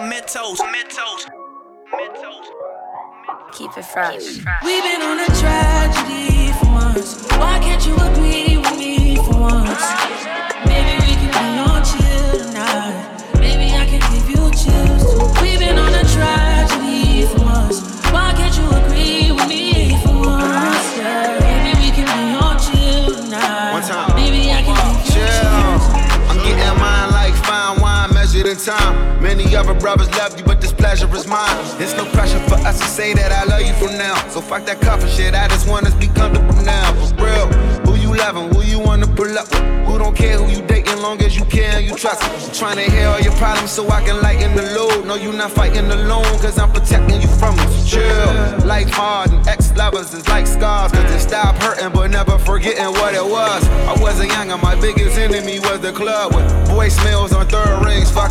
MentoZ, MentoZ, MentoZ. Keep it fresh. We've been on a tragedy for months. Why can't you agree with me for once? Maybe we can be on time. Many other brothers love you, but this pleasure is mine. It's no pressure for us to say that I love you from now. So fuck that cover shit. I just want us to be comfortable now. For real. Who you loving? Who you wanna pull up with? Who don't care who you dating long as you care and you trust me. Trying to hear all your problems so I can lighten the load. No, you not fighting alone, cause I'm protecting you from it. Chill. Life hard and ex lovers is like scars. Cause they stop hurting, but never forgetting what it was. I wasn't young and my biggest enemy was the club with voicemails on third rings fucking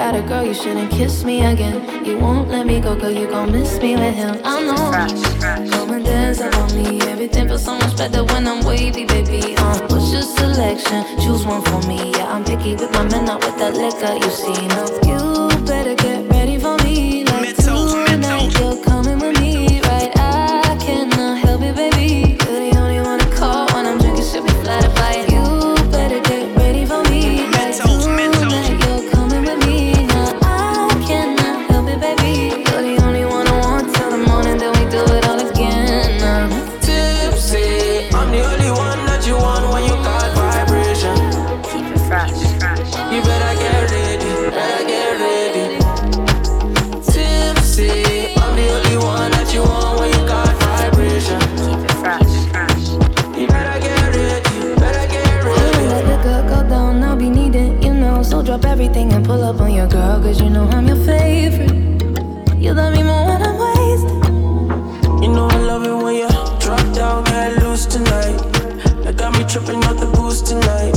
got a girl, you shouldn't kiss me again. You won't let me go, girl, you gon' miss me with him. I know. And dance up on me. Everything feels so much better when I'm wavy, baby. Uh, what's your selection? Choose one for me. Yeah, I'm picky with my men, not with that liquor. You see, now you tripping out the boost tonight.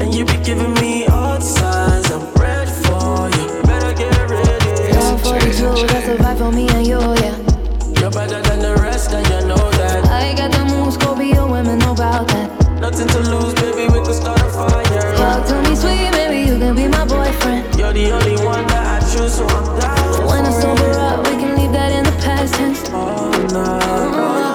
And you be giving me all the signs. I'm ready for you. Better get ready. Down 42, that's a vibe for me and you, yeah. You're better than the rest, and you know that. I got the moves, Scorpio women know about that. Nothing to lose, baby. We can start a fire. Talk to me sweet, baby, you can be my boyfriend. You're the only one that I choose, so I'm down. When I sober up, we can leave that in the past tense. Oh, no.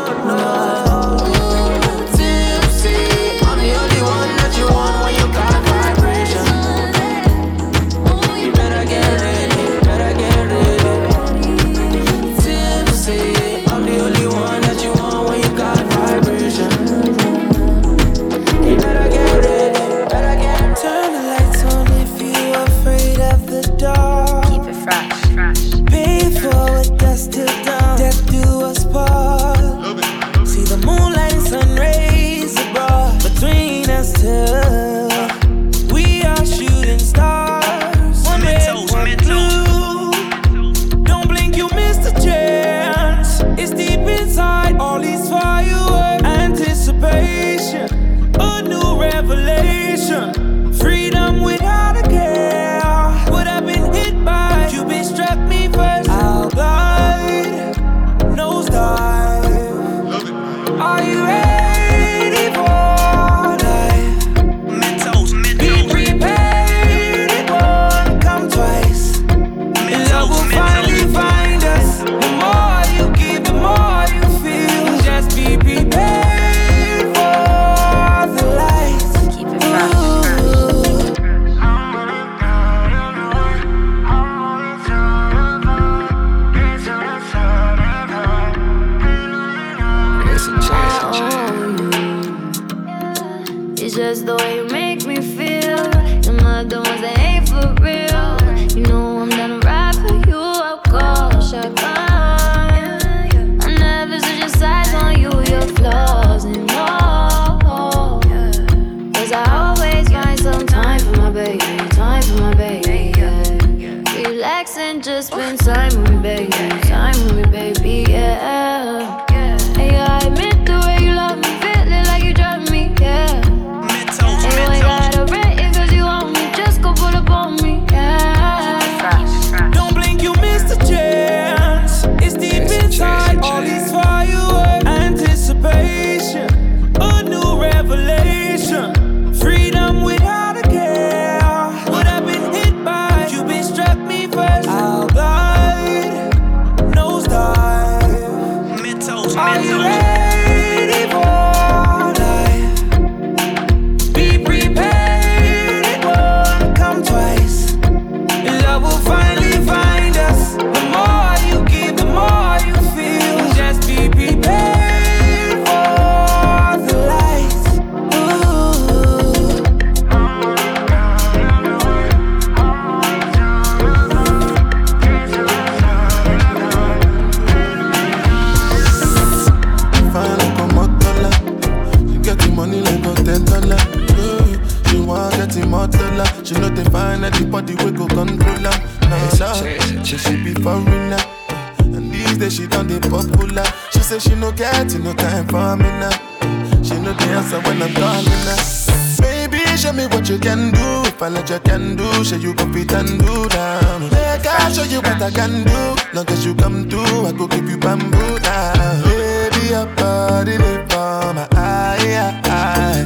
Fit do that. Make I show you what I can do. Long as you come through, I go give you bamboo now. Baby, your body they for my eye, eye.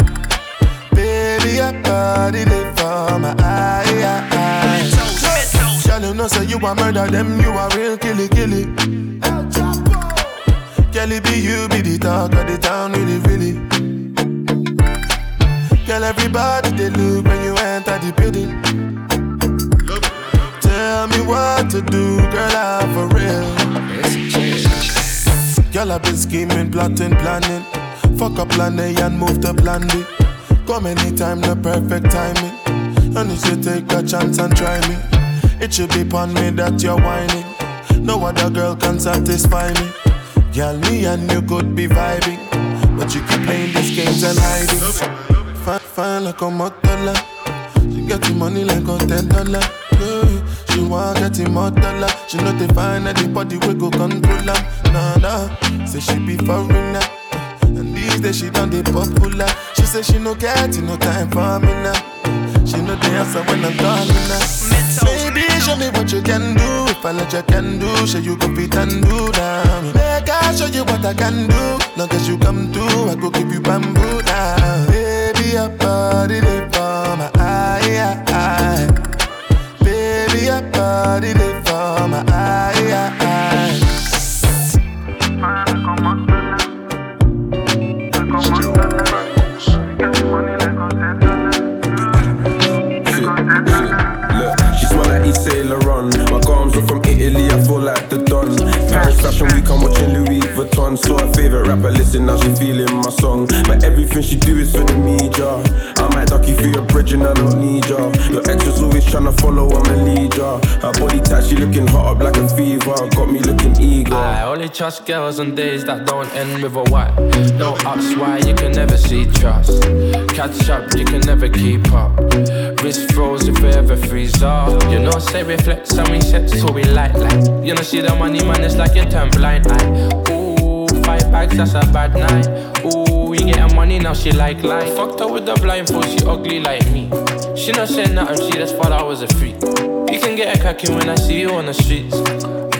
Baby, your body they for my eye, eye. Girl, you know say you a murder them, you a real killy killy. Girl, it be you be the talk of the town, really really. Girl, everybody they look when you enter the building. Tell me what to do, girl, I'm for real. Girl, I've been scheming, plotting, planning. Fuck up plan A and move to plan B. Come anytime, the perfect timing. And if you take a chance and try me. It should be upon me that you're whining. No other girl can satisfy me. Girl, me and you could be vibing. But you keep playing these games and hiding. Fine, fine like a motola. She get the money like a ten dollar. Yeah. She want get more motola. She know they find anybody we go control her. Nah, nah. Say she be foreigner. And these days she done the popular. She say she no get no time for me now. She know the answer when I'm calling her. Baby, show me what you can do. If I let you can do, show you go fit and do that. Make I show you what I can do. Long as you come through, I go give you bamboo now. Baby, your body they for my eye, eye. Body they So her favorite rapper, listen, now she feeling my song. But everything she do is for the media. I might duck you through your bridge and I don't need ya. Your ex was always tryna follow, I'm a leader. Her body tight, she looking hot up like a fever. Got me looking eager. I only trust girls on days that don't end with a Y. No ups, why you can never see trust. Catch up, you can never keep up. Wrist froze if we ever freeze up. You know, say reflex and we set so we light like. You know, see the money man, it's like you turn blind eye. Five bags, that's a bad night. Ooh, you getting money now, she like life. Fucked her with the blindfold, she ugly like me. She not saying nothing, she just thought I was a freak. You can get a cracking when I see you on the streets.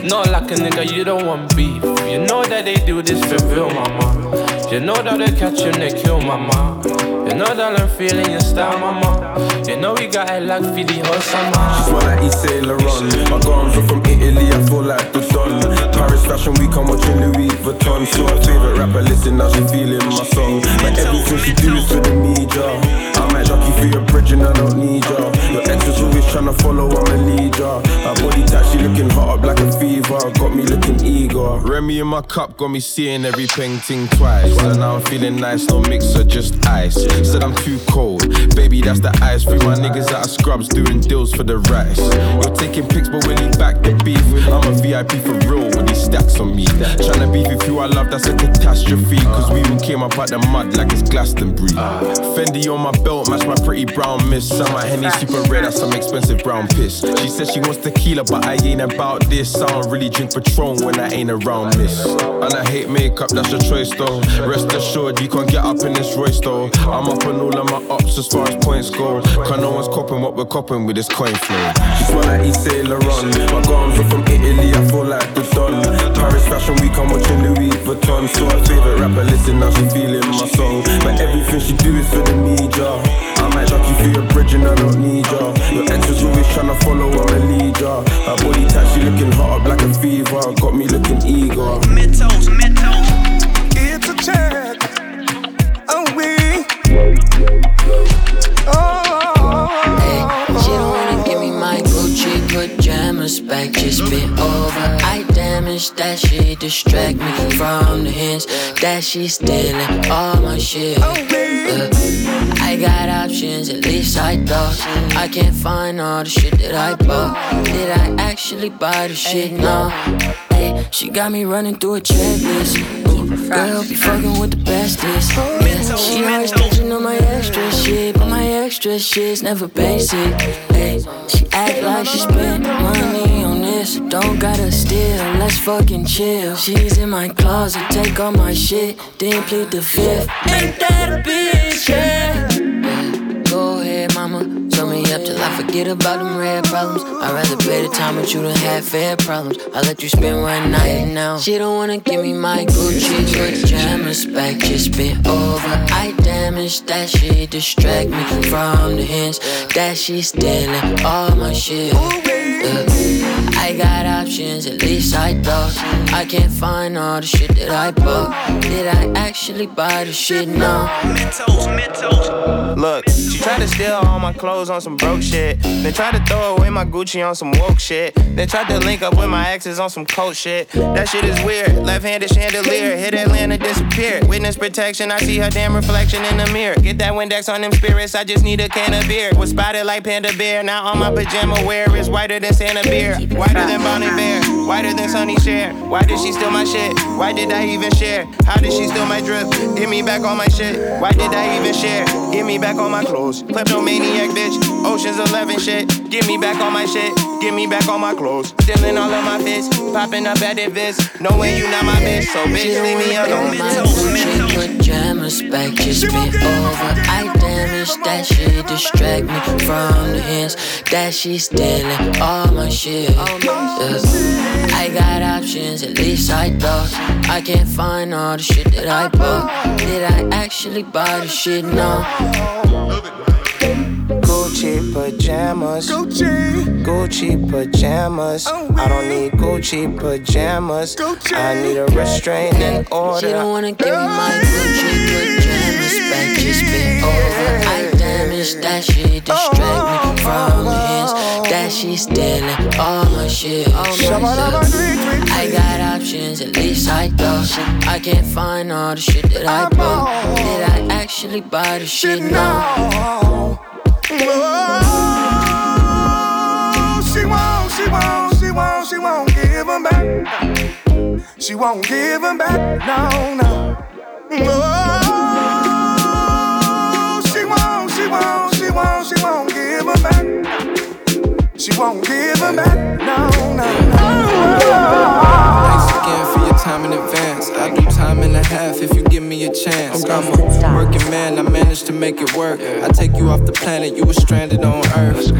Not like a nigga, you don't want beef. You know that they do this for real, mama. You know that they catch you and they kill, mama. You know that I'm feeling your style, mama. You know we got it like for the whole She's summer. one like Yves Saint Laurent. My garms are from Italy, I feel like the Don. Paris Fashion Week, I'm watching Louis Vuitton. So her favorite rapper, listen, now she feeling my song. But everything she do is for the media. I might duck you through your bridge and I don't need ya. Your ex was always tryna follow, I'm a leader. Her body tight, she looking hot up like a fever. Got me looking eager. Remy in my cup got me seeing every painting twice. And now I'm feeling nice, no mixer, just ice. Said I'm too cold, baby, that's the ice. Free my niggas out of scrubs doing deals for the rice. You're taking pics, but when you back the beef, I'm a VIP for real with these stacks on me. Tryna beef with you, I love, that's a catastrophe. Cause we all came up out the mud like it's Glastonbury. Fendi on my belt, match my pretty brown miss. Some my Henny super red, that's some expensive brown piss. She said she wants tequila, but I ain't about this. I don't really drink Patron when I ain't around miss. And I hate makeup, that's your choice though. Rest assured, you can't get up in this race though. I'm up on all of my ups as far as points go. Cause no one's copping what we're copping with this coin flow. She's one like Saint Laurent. My garms are from Italy, I feel like the Don. Paris Fashion Week, I'm watching Louis Vuitton. So her favorite rapper, listen now, she feeling my song. But everything she do is for the media. I might knock you through your bridge and I don't need ya. Your ex always tryna follow or lead ya. Her body type, she looking hot up like a fever. Got me looking eager. MentoZ, MentoZ. Back, just been over. I damaged that she distract me from the hints that she's stealing all my shit. I got options, at least I thought. I can't find all the shit that I bought. Did I actually buy the shit? No. Hey, she got me running through a checklist. Girl, be fucking with the bestest. Yeah, she always touching on my extra shit, but my extra shit's never basic. She act like she spent money Don't gotta steal, let's fucking chill. She's in my closet, take all my shit, then plead the fifth. Ain't that a bitch? Yeah. Go ahead, mama. Turn me up till I forget about them red problems. I'd rather pay the time with you than have fair problems. I let you spend one night now. She don't wanna give me my Gucci pajamas back, just been over. I damaged that she distract me from the hints that she's stealing all my shit. Yeah. I got options, at least I thought. I can't find all the shit that I bought. Did I actually buy the shit? No. MentoZ. Tried to steal all my clothes on some broke shit. They tried to throw away my Gucci on some woke shit. They tried to link up with my exes on some coat shit. That shit is weird. Left handed chandelier, hit Atlanta, disappeared. Witness protection, I see her damn reflection in the mirror. Get that Windex on them spirits, I just need a can of beer. Was spotted like Panda Bear, now all my pajama wear is whiter than Santa Beer. Whiter than Bonnie Bear, whiter than Sunny Share. Why did she steal my shit? Why did I even share? How did she steal my drip? Give me back all my shit. Why did I even share? Give me back all my clothes. Kleptomaniac bitch, Ocean's 11 shit. Give me back all my shit. Give me back all my clothes. Stealing all of my fits. Popping up at the. Knowing you not my bitch, so bitch, leave me alone. My Gucci back just been over. I damage that shit, distract me from the hints that she's stealing all my shit. Yeah. I got options, at least I thought. I can't find all the shit that I bought. Did I actually buy the shit? No. Gucci pajamas. Gucci. Gucci pajamas. I don't need Gucci pajamas. I need a restraining order. She order. don't wanna give me my Gucci pajamas back, just been over. I damaged that shit, distract me from the that she's stealing all my shit. I got options, at least I thought. I can't find all the shit that I bought. Did I actually buy the shit? No. Oh, she won't, she won't, she won't, she won't give them back. She won't back, no, no. Oh, she won't, she won't, she won't, she won't give them back. She won't give them back, no, no, Thanks again for time in advance. I do time and a half if you give me a chance. I'm a working man, I managed to make it work. I take you off the planet, you were stranded on Earth.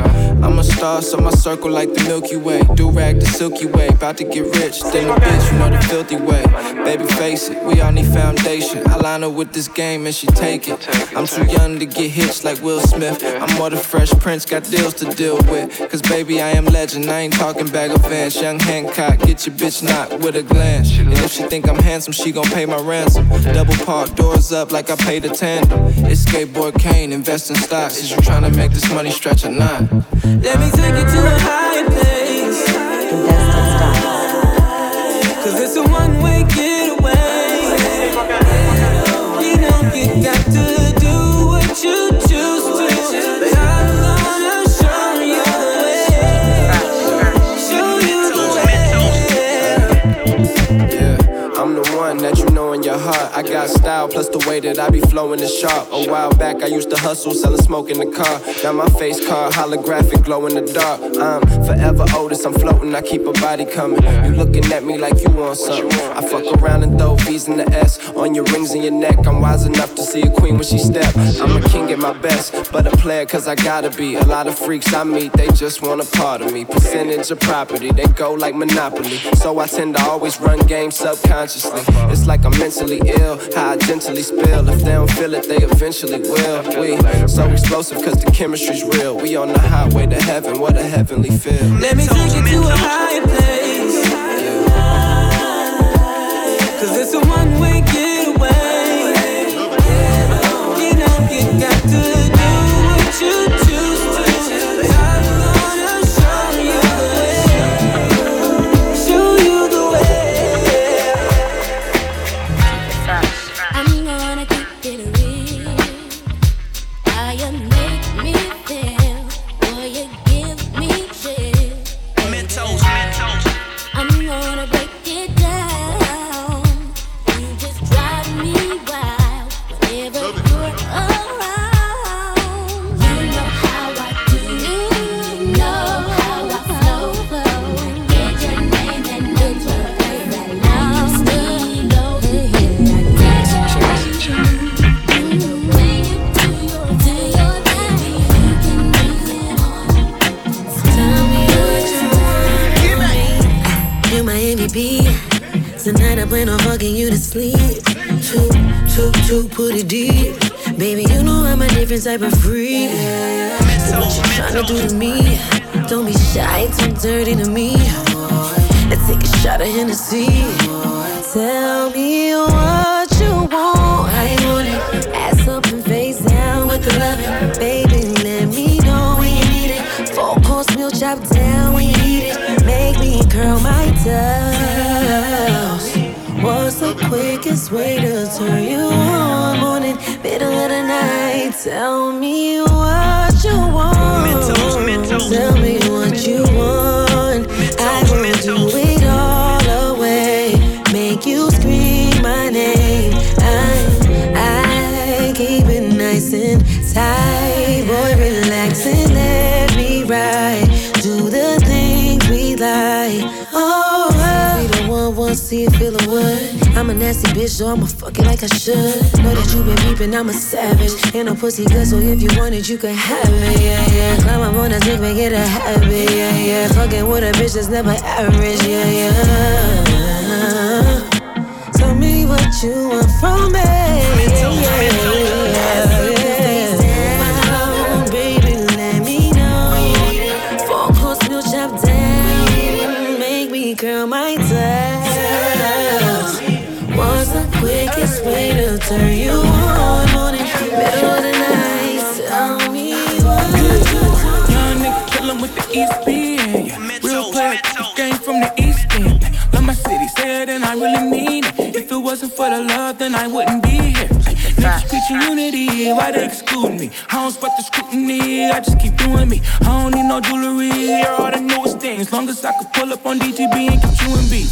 I'm a star, so my circle like the Milky Way. Do rag the Silky Way, about to get rich. Then a bitch, you know the filthy way. Baby, face it, we all need foundation. I line her with this game and she take it. I'm too young to get hitched like Will Smith. I'm more the fresh prince, got deals to deal with. Cause baby, I am legend, I ain't talking Bagger Vance. Young Hancock, get your bitch knocked with a glance. If she think I'm handsome, she gon' pay my ransom. Double park, doors up like I paid a tandem. It's skateboard cane, invest in stocks. Is you tryna make this money stretch or not? Let me take you to a higher place. In. I got style, plus the way that I be flowing is sharp. A while back, I used to hustle, selling smoke in the car. Now my face card, holographic, glow in the dark. I'm forever oldest, I'm floating, I keep a body coming. You looking at me like you want something. I fuck around and throw V's in the S on your rings and your neck. I'm wise enough to see a queen when she step. I'm a king at my best, but a player cause I gotta be. A lot of freaks I meet, they just want a part of me. Percentage of property, they go like Monopoly. So I tend to always run games subconsciously. It's like I'm mentally ill, how I gently spill. If they don't feel it, they eventually will. We so explosive cause the chemistry's real. We on the highway to heaven, what a heavenly feel. Let me take you to a higher place. Type of freak. What you tryna do to me? Don't be shy, too dirty to me. Let's take a shot of Hennessy. Tell me what you want. I want it. Ass up and face down with the loving. Baby, let me know when you need it. Four course meal chop down when you need it. Make me curl my toes. What's the quickest way to turn Tell me what you want. Tell me what you want. I'm a nasty bitch, so I'ma fuck it like I should. Know that you been peeping, I'm a savage. Ain't no pussy good, so if you want it, you can have it. Yeah, yeah. Climb up on a dick, make it a habit. Yeah, yeah. Fucking with a bitch that's never average. Yeah, yeah. Tell me what you want from me. Yeah, yeah. With the East End. Yeah. Real player, game from the East End. Love my city, say it and I really mean it. If it wasn't for the love, then I wouldn't be here. Niggas preaching unity, why they exclude me? I don't sweat the scrutiny, I just keep doing me. I don't need no jewelry, hear all the newest things. Long as I could pull up on DTB and get you in beat.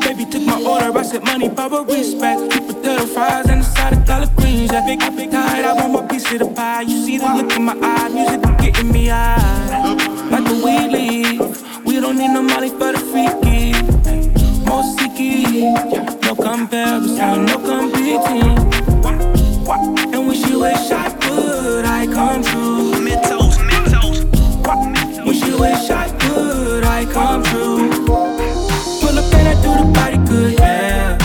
Baby took my order, I said money, power, respect. Keep potato fries and a side of collard greens. Yeah, big, big tight, I want my piece of the pie. You see the look in my eye, music is getting me high. Like a weed leaf, we don't need no money for the freaky. More sticky, no comparison, no competing. And wish you wish I could, I come true. MentoZ, MentoZ. Wish you wish I could, I come true. Pull up and I do the body good, yeah.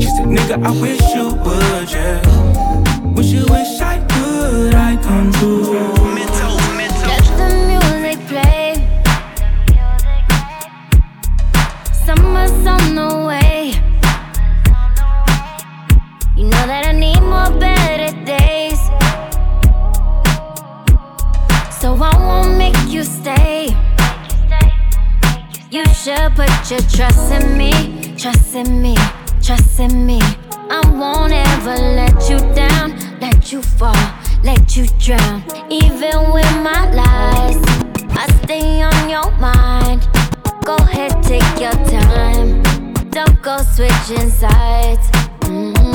She said, nigga, I wish you would, yeah. Wish you wish put your trust in me. Trust in me, trust in me. I won't ever let you down, let you fall, let you drown. Even with my lies, I stay on your mind. Go ahead, take your time. Don't go switching sides. Mm-hmm.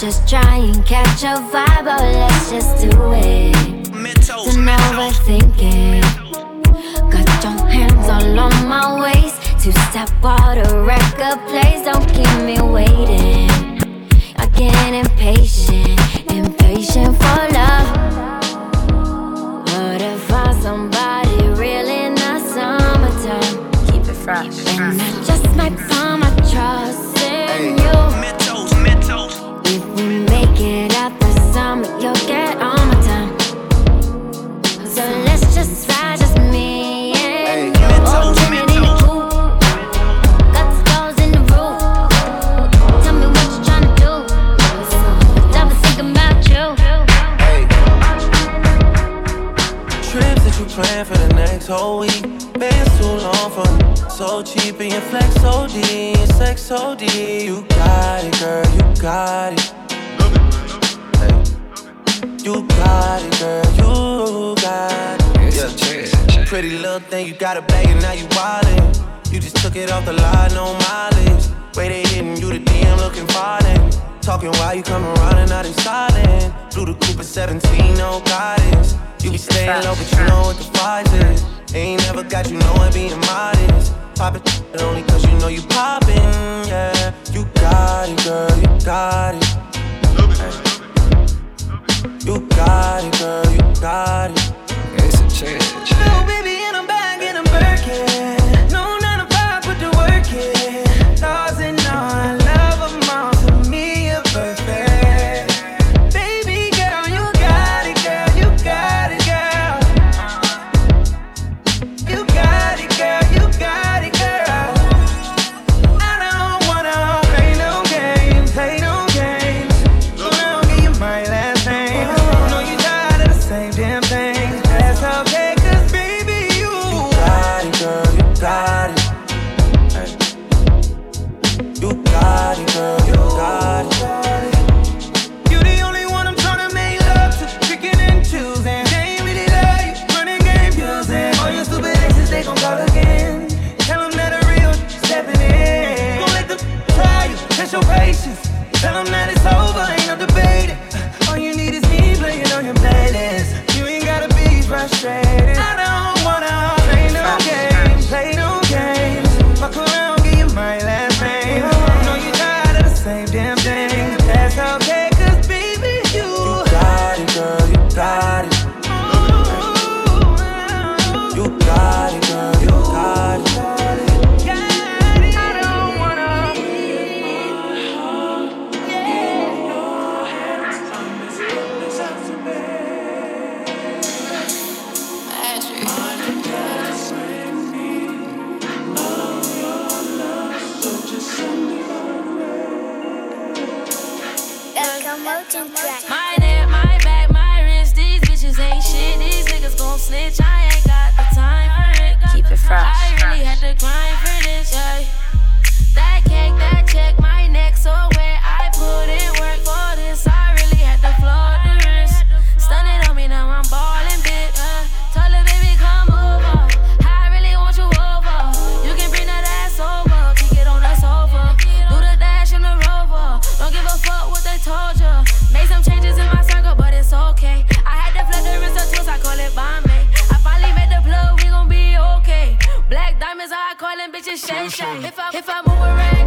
Just try and catch a vibe. Oh, let's just do it. MentoZ, Don't MentoZ. overthink it. Got your hands all on my waist. Two step water record plays. Don't keep me waiting. I get impatient, impatient for love. But if I somebody out the summer, you'll get all my time. So let's just ride, just me and you. Oh, minute in the. Got the stars in the room. Tell me what you tryna do. Stop and think about you. Trips that you plan for the next whole week. Been too long for. So cheap and your flex OD, sex OD. You got it, girl, you got it. You got it, girl, you got it. Yeah. Pretty little thing, you got a bag and now you wildin'. You just took it off the line, no mileage. Way they hitting you the DM looking fine. Talking while you come around and now they silent. Through the Cooper 17, no guidance. You be staying low, but you know what the fight is. Ain't never got you knowing being modest. Pop it only cause you know you poppin', yeah. You got it, girl, you got it. You got it, girl, you got it. It's a change. My neck, my back, my wrist. These bitches ain't shit. These niggas gon' snitch. I ain't got the time. Keep it fresh. I really had to grind for this, yeah. That cake, that check, my If I if I move around,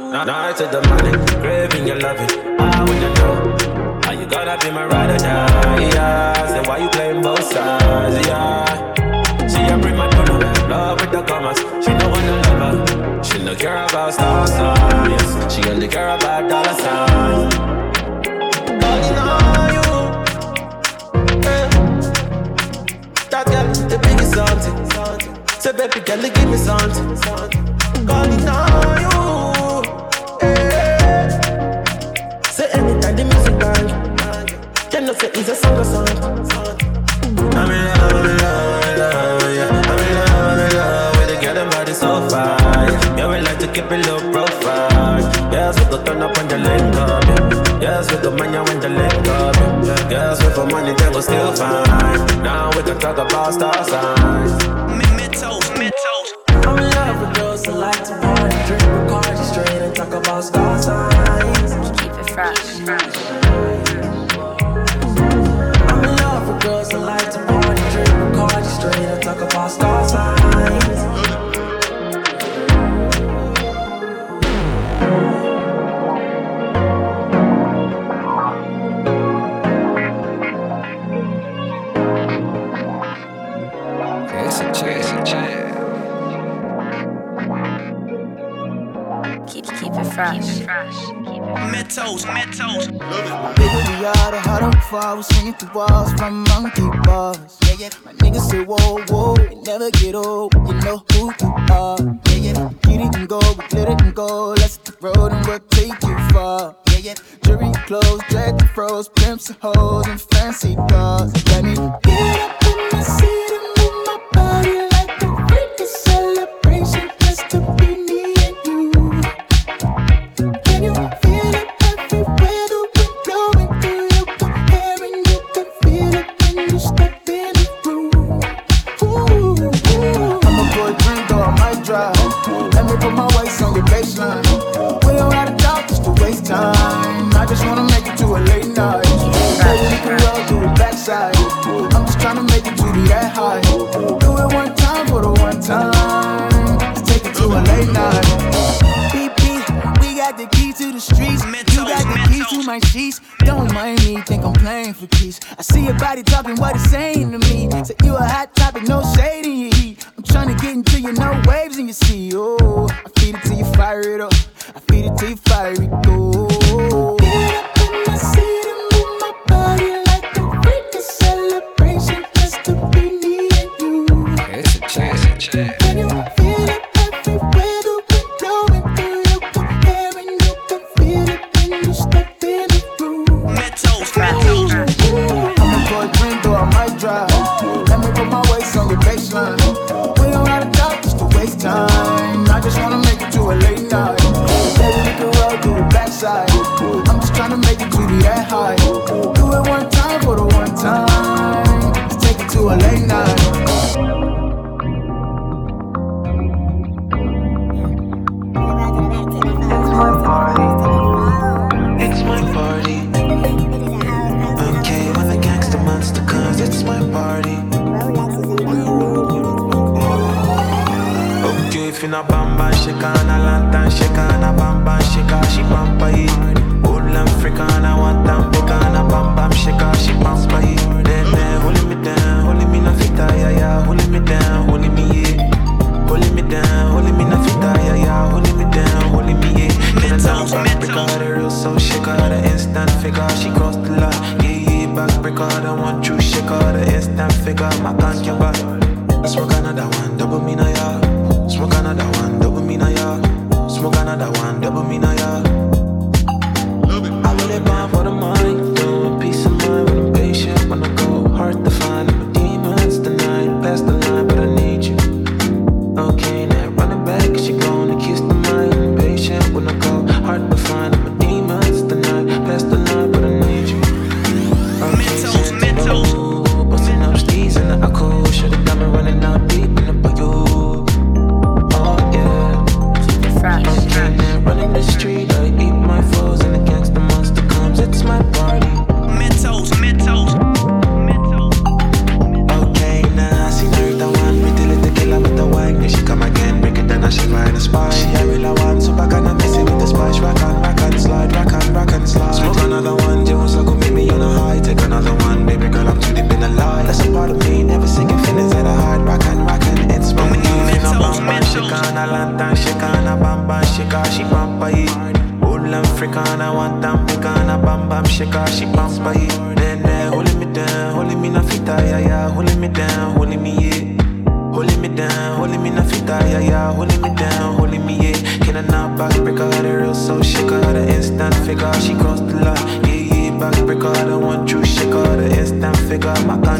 Night to the morning, craving your loving. I wanna know how you gonna be my ride or die. Yeah, say why you playing both sides? Yeah, she a prima donna, love with the commas. She no wanna love her. She no care about star signs. She only care about dollar signs. Calling on you, eh. That girl, the biggest something. Say baby girl, give me something. Calling on you. Say a song or song. I'm in love, in love, in love, yeah. I'm in love, I'm in love with the girl and body so fine. Yeah, we like to keep it low profile. Yes, we go turn up on the link up, yeah. Yes, we go mania when the link up, yeah. Yes, we for money, then go still fine. Now we can talk about star signs. MentoZ, MentoZ. I'm in love with girls that like to party, drink Bacardi straight and talk about star signs. Keep it fresh. I'm put my waist on your baseline. We don't gotta talk just to waste time. I just wanna make it to a late night. Baby, we can roll through the backside. I'm just tryna make it to be that high. Do it one time for the one time. Let's take it to a late night. Beep, beep, got the key to the streets. You got the keys to my sheets. Don't mind me, think I'm playing for keys. I see your body talking what it's saying to me. Say you a hot topic, no shade in your heat. I'm trying to get into you, no waves in your sea. Oh, I feed it till you fire it up. I feed it till you fire it go. Get up in my seat and move my body like a freaking celebration just to be me and you. It's a chance. Can you a late night. It's my party. Okay, when the gangster monster it's my party. Okay, if you na bamba shika na lantern shika na bamba shika she bamba it. Old Africana one time bika na bam bam shika she bamba it. Fita yeah yeah, holding me down, holding me yeah. Holding me down, holding me na fita yeah yeah, holding me down, holding me yeah. Then I down back break out the real so shake out the instant figure she crossed the line. Yeah yeah, back break out the one true shake out the instant figure my can't get back. Smoke another one, double me na yeah. Smoke another one, double me na yeah. Smoke another one, double me na yeah. Fita, yeah, yeah, holding me down, holding me, yeah. Can I not back break out the real so shake out the instant figure, she crossed the line, yeah, yeah, back break out the one true shake out the instant figure, my.